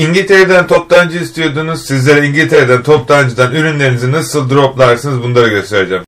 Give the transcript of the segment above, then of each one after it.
İngiltere'den toptancı istiyordunuz. Sizlere İngiltere'den toptancıdan ürünlerinizi nasıl droplarsınız bunları göstereceğim.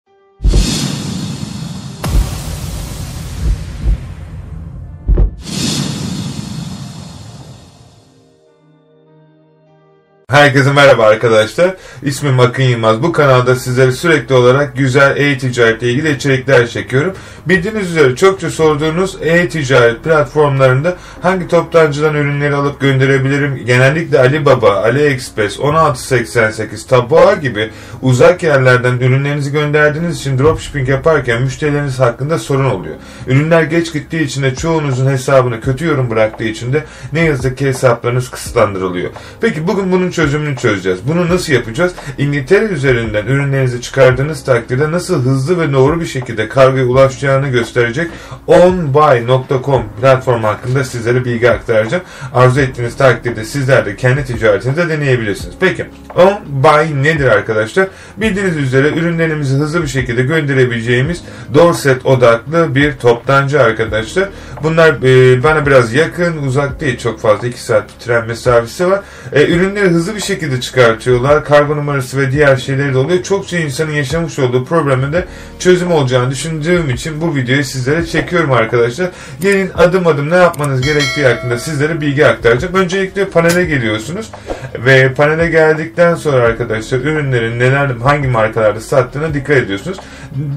Herkese merhaba arkadaşlar. İsmim Akın Yılmaz. Bu kanalda sizlere sürekli olarak güzel e-ticaretle ilgili içerikler çekiyorum. Bildiğiniz üzere çokça sorduğunuz e-ticaret platformlarında hangi toptancıdan ürünleri alıp gönderebilirim? Genellikle Alibaba, AliExpress, 1688, Taboa gibi uzak yerlerden ürünlerinizi gönderdiğiniz için dropshipping yaparken müşterileriniz hakkında sorun oluyor. Ürünler geç gittiği için de çoğunuzun hesabını kötü yorum bıraktığı için de ne yazık ki hesaplarınız kısıtlandırılıyor. Peki bugün bunun çözümünü çözeceğiz. Bunu nasıl yapacağız? İngiltere üzerinden ürünlerinizi çıkardığınız takdirde nasıl hızlı ve doğru bir şekilde kargoya ulaşacağını gösterecek onbuy.com platformu hakkında sizlere bilgi aktaracağım. Arzu ettiğiniz takdirde sizler de kendi ticaretinizde deneyebilirsiniz. Peki onbuy nedir arkadaşlar? Bildiğiniz üzere ürünlerimizi hızlı bir şekilde gönderebileceğimiz Dorset odaklı bir toptancı arkadaşlar. Bunlar e, bana biraz yakın, uzak değil çok fazla 2 saat tren mesafesi var. E, ürünleri hızlı hızlı bir şekilde çıkartıyorlar. Kargo numarası ve diğer şeyleri de oluyor. Çokça insanın yaşamış olduğu probleme de çözüm olacağını düşündüğüm için bu videoyu sizlere çekiyorum arkadaşlar. Gelin adım adım ne yapmanız gerektiği hakkında sizlere bilgi aktaracağım. Öncelikle panele geliyorsunuz ve panele geldikten sonra arkadaşlar ürünlerin neler hangi markalarda sattığına dikkat ediyorsunuz.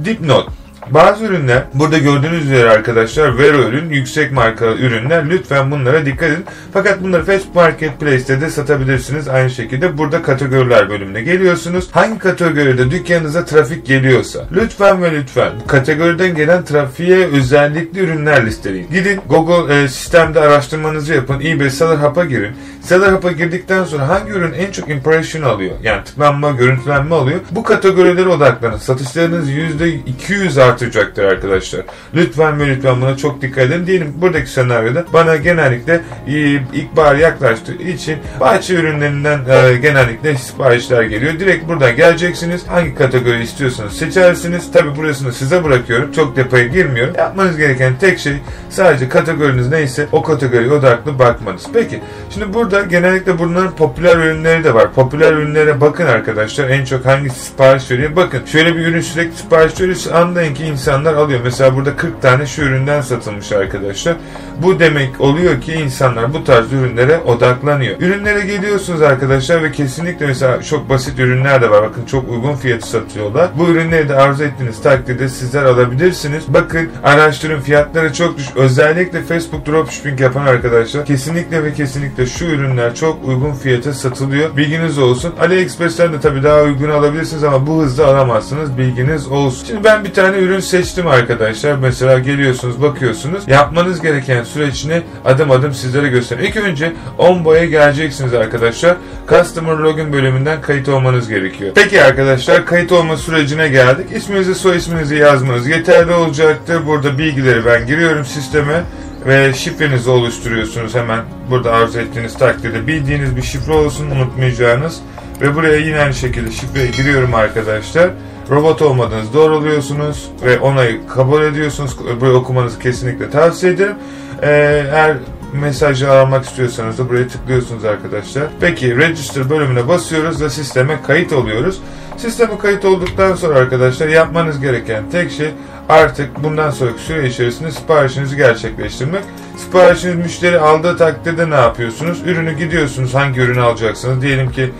Dipnot bazı ürünler burada gördüğünüz üzere arkadaşlar Vero ürün yüksek marka ürünler lütfen bunlara dikkat edin. Fakat bunları Facebook Marketplace'te de satabilirsiniz. Aynı şekilde burada kategoriler bölümüne geliyorsunuz. Hangi kategoride dükkanınıza trafik geliyorsa lütfen ve lütfen bu kategoriden gelen trafiğe özellikli ürünler listeleyin. Gidin Google e, sistemde araştırmanızı yapın. eBay Seller Hub'a girin. Seller Hub'a girdikten sonra hangi ürün en çok impression alıyor? Yani tıklanma, görüntülenme alıyor. Bu kategorilere odaklanın. Satışlarınız %200 artıyor artacaktır arkadaşlar. Lütfen ve lütfen buna çok dikkat edin. Diyelim buradaki senaryoda bana genellikle e, ilkbahar yaklaştığı için bahçe ürünlerinden e, genellikle siparişler geliyor. Direkt buradan geleceksiniz. Hangi kategori istiyorsanız seçersiniz. Tabi burasını size bırakıyorum. Çok depoya girmiyorum. Yapmanız gereken tek şey sadece kategoriniz neyse o kategoriye odaklı bakmanız. Peki şimdi burada genellikle bunların popüler ürünleri de var. Popüler ürünlere bakın arkadaşlar. En çok hangi sipariş veriyor? Bakın şöyle bir ürün sürekli sipariş veriyorsa anlayın ki insanlar alıyor. Mesela burada 40 tane şu üründen satılmış arkadaşlar. Bu demek oluyor ki insanlar bu tarz ürünlere odaklanıyor. Ürünlere geliyorsunuz arkadaşlar ve kesinlikle mesela çok basit ürünler de var. Bakın çok uygun fiyatı satıyorlar. Bu ürünleri de arzu ettiğiniz takdirde sizler alabilirsiniz. Bakın araştırın fiyatları çok düş. Özellikle Facebook dropshipping yapan arkadaşlar kesinlikle ve kesinlikle şu ürünler çok uygun fiyata satılıyor. Bilginiz olsun. AliExpress'ten de tabii daha uygun alabilirsiniz ama bu hızda alamazsınız. Bilginiz olsun. Şimdi ben bir tane ürün seçtim arkadaşlar. Mesela geliyorsunuz bakıyorsunuz. Yapmanız gereken süreçini adım adım sizlere göstereyim. İlk önce Onbo'ya geleceksiniz arkadaşlar. Customer Login bölümünden kayıt olmanız gerekiyor. Peki arkadaşlar kayıt olma sürecine geldik. İsminizi soy isminizi yazmanız yeterli olacaktır. Burada bilgileri ben giriyorum sisteme ve şifrenizi oluşturuyorsunuz hemen burada arzu ettiğiniz takdirde bildiğiniz bir şifre olsun unutmayacağınız ve buraya yine aynı şekilde şifreyi giriyorum arkadaşlar robot olmadığınızı doğruluyorsunuz ve onayı kabul ediyorsunuz. Burayı okumanızı kesinlikle tavsiye ederim. Ee, eğer mesajı almak istiyorsanız da buraya tıklıyorsunuz arkadaşlar. Peki Register bölümüne basıyoruz ve sisteme kayıt oluyoruz. Sisteme kayıt olduktan sonra arkadaşlar yapmanız gereken tek şey artık bundan sonraki süre içerisinde siparişinizi gerçekleştirmek. Siparişiniz müşteri aldığı takdirde ne yapıyorsunuz? Ürünü gidiyorsunuz hangi ürünü alacaksınız? Diyelim ki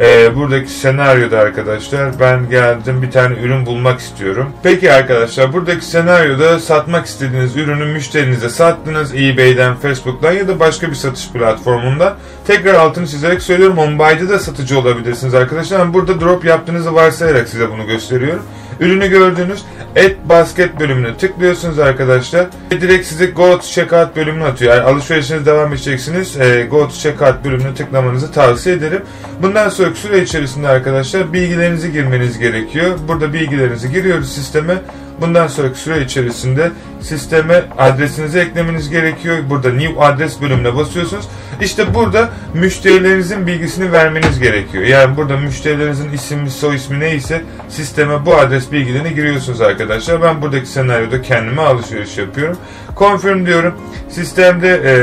e, buradaki senaryoda arkadaşlar ben geldim bir tane ürün bulmak istiyorum. Peki arkadaşlar buradaki senaryoda satmak istediğiniz ürünü müşterinize sattınız eBay'den, Facebook'tan ya da başka bir satış platformunda. Tekrar altını çizerek söylüyorum Onbuy'da da satıcı olabilirsiniz arkadaşlar. Ben burada drop yaptığınızı varsayarak size bunu gösteriyorum. Ürünü gördüğünüz et basket bölümüne tıklıyorsunuz arkadaşlar. Ve direkt size go to checkout bölümüne atıyor. Yani alışverişiniz devam edeceksiniz. E, go to checkout bölümüne tıklamanızı tavsiye ederim. Bundan sonraki süre içerisinde arkadaşlar bilgilerinizi girmeniz gerekiyor. Burada bilgilerinizi giriyoruz sisteme. Bundan sonraki süre içerisinde sisteme adresinizi eklemeniz gerekiyor. Burada new adres bölümüne basıyorsunuz. İşte burada müşterilerinizin bilgisini vermeniz gerekiyor. Yani burada müşterilerinizin ismi, soy ismi neyse sisteme bu adres bilgilerini giriyorsunuz arkadaşlar. Ben buradaki senaryoda kendime alışveriş yapıyorum. Confirm diyorum. Sistemde e,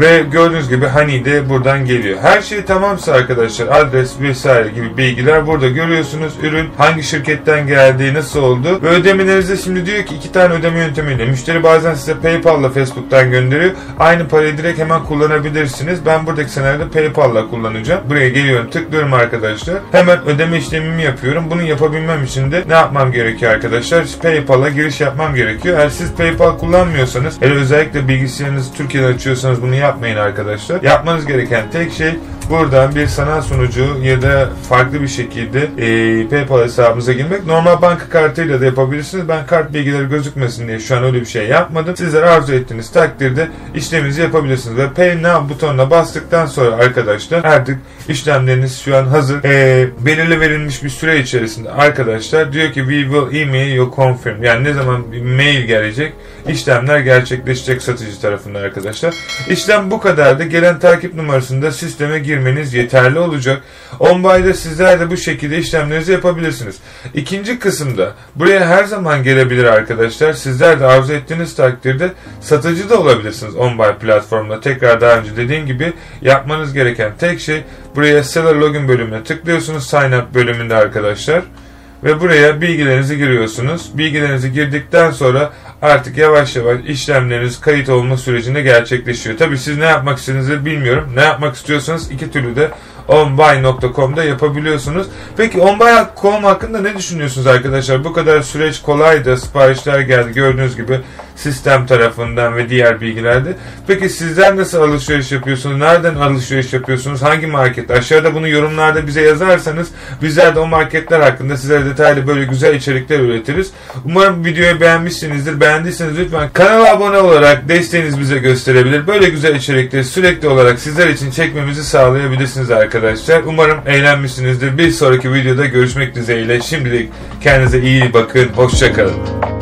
ve gördüğünüz gibi Honey de buradan geliyor. Her şey tamamsa arkadaşlar adres vesaire gibi bilgiler burada görüyorsunuz. Ürün hangi şirketten geldiği nasıl oldu ve ödemelerinizde şimdi diyor ki iki tane ödeme yöntemiyle. Müşteri bazen size PayPal'la Facebook'tan gönderiyor. Aynı parayı direkt hemen kullanabilirsiniz. Ben buradaki senaryoda PayPal'la kullanacağım. Buraya geliyorum tıklıyorum arkadaşlar. Hemen ödeme işlemimi yapıyorum. Bunu yapabilmem için de ne yapmam gerekiyor arkadaşlar? PayPal'a giriş yapmam gerekiyor. Eğer siz PayPal kullanmıyorsanız, hele özellikle bilgisayarınızı Türkiye'de açıyorsanız bunu yapmayın arkadaşlar. Yapmanız gereken tek şey buradan bir sanal sunucu ya da farklı bir şekilde e, PayPal hesabınıza girmek. Normal banka kartıyla da yapabilirsiniz. Ben kart bilgileri gözükmesin diye şu an öyle bir şey yapmadım. Sizler arzu ettiğiniz takdirde işleminizi yapabilirsiniz. Ve Pay Now butonuna bastıktan sonra arkadaşlar artık işlemleriniz şu an hazır. E, belirli verilmiş bir süre içerisinde arkadaşlar diyor ki we will email you confirm. Yani ne zaman bir mail gelecek işlemler gerçekleşecek satıcı tarafından arkadaşlar. İşlem bu kadardı. Gelen takip numarasında sisteme girmeniz yeterli olacak. OnBuy'da sizler de bu şekilde işlemlerinizi yapabilirsiniz. İkinci kısımda buraya her zaman gelebilir arkadaşlar. Sizler de arzu ettiğiniz takdirde satıcı da olabilirsiniz OnBuy platformunda. Tekrar daha önce dediğim gibi yapmanız gereken tek şey buraya Seller Login bölümüne tıklıyorsunuz. Sign Up bölümünde arkadaşlar. Ve buraya bilgilerinizi giriyorsunuz. Bilgilerinizi girdikten sonra artık yavaş yavaş işlemleriniz kayıt olma sürecinde gerçekleşiyor. Tabi siz ne yapmak istediğinizi bilmiyorum. Ne yapmak istiyorsanız iki türlü de onbuy.com'da yapabiliyorsunuz. Peki onbuy.com hakkında ne düşünüyorsunuz arkadaşlar? Bu kadar süreç kolaydı. Siparişler geldi gördüğünüz gibi sistem tarafından ve diğer bilgilerde. Peki sizler nasıl alışveriş yapıyorsunuz? Nereden alışveriş yapıyorsunuz? Hangi market? Aşağıda bunu yorumlarda bize yazarsanız bizler de o marketler hakkında size detaylı böyle güzel içerikler üretiriz. Umarım videoyu beğenmişsinizdir. Beğendiyseniz lütfen kanala abone olarak desteğiniz bize gösterebilir. Böyle güzel içerikleri sürekli olarak sizler için çekmemizi sağlayabilirsiniz arkadaşlar. Umarım eğlenmişsinizdir. Bir sonraki videoda görüşmek dileğiyle. Şimdilik kendinize iyi bakın. Hoşçakalın.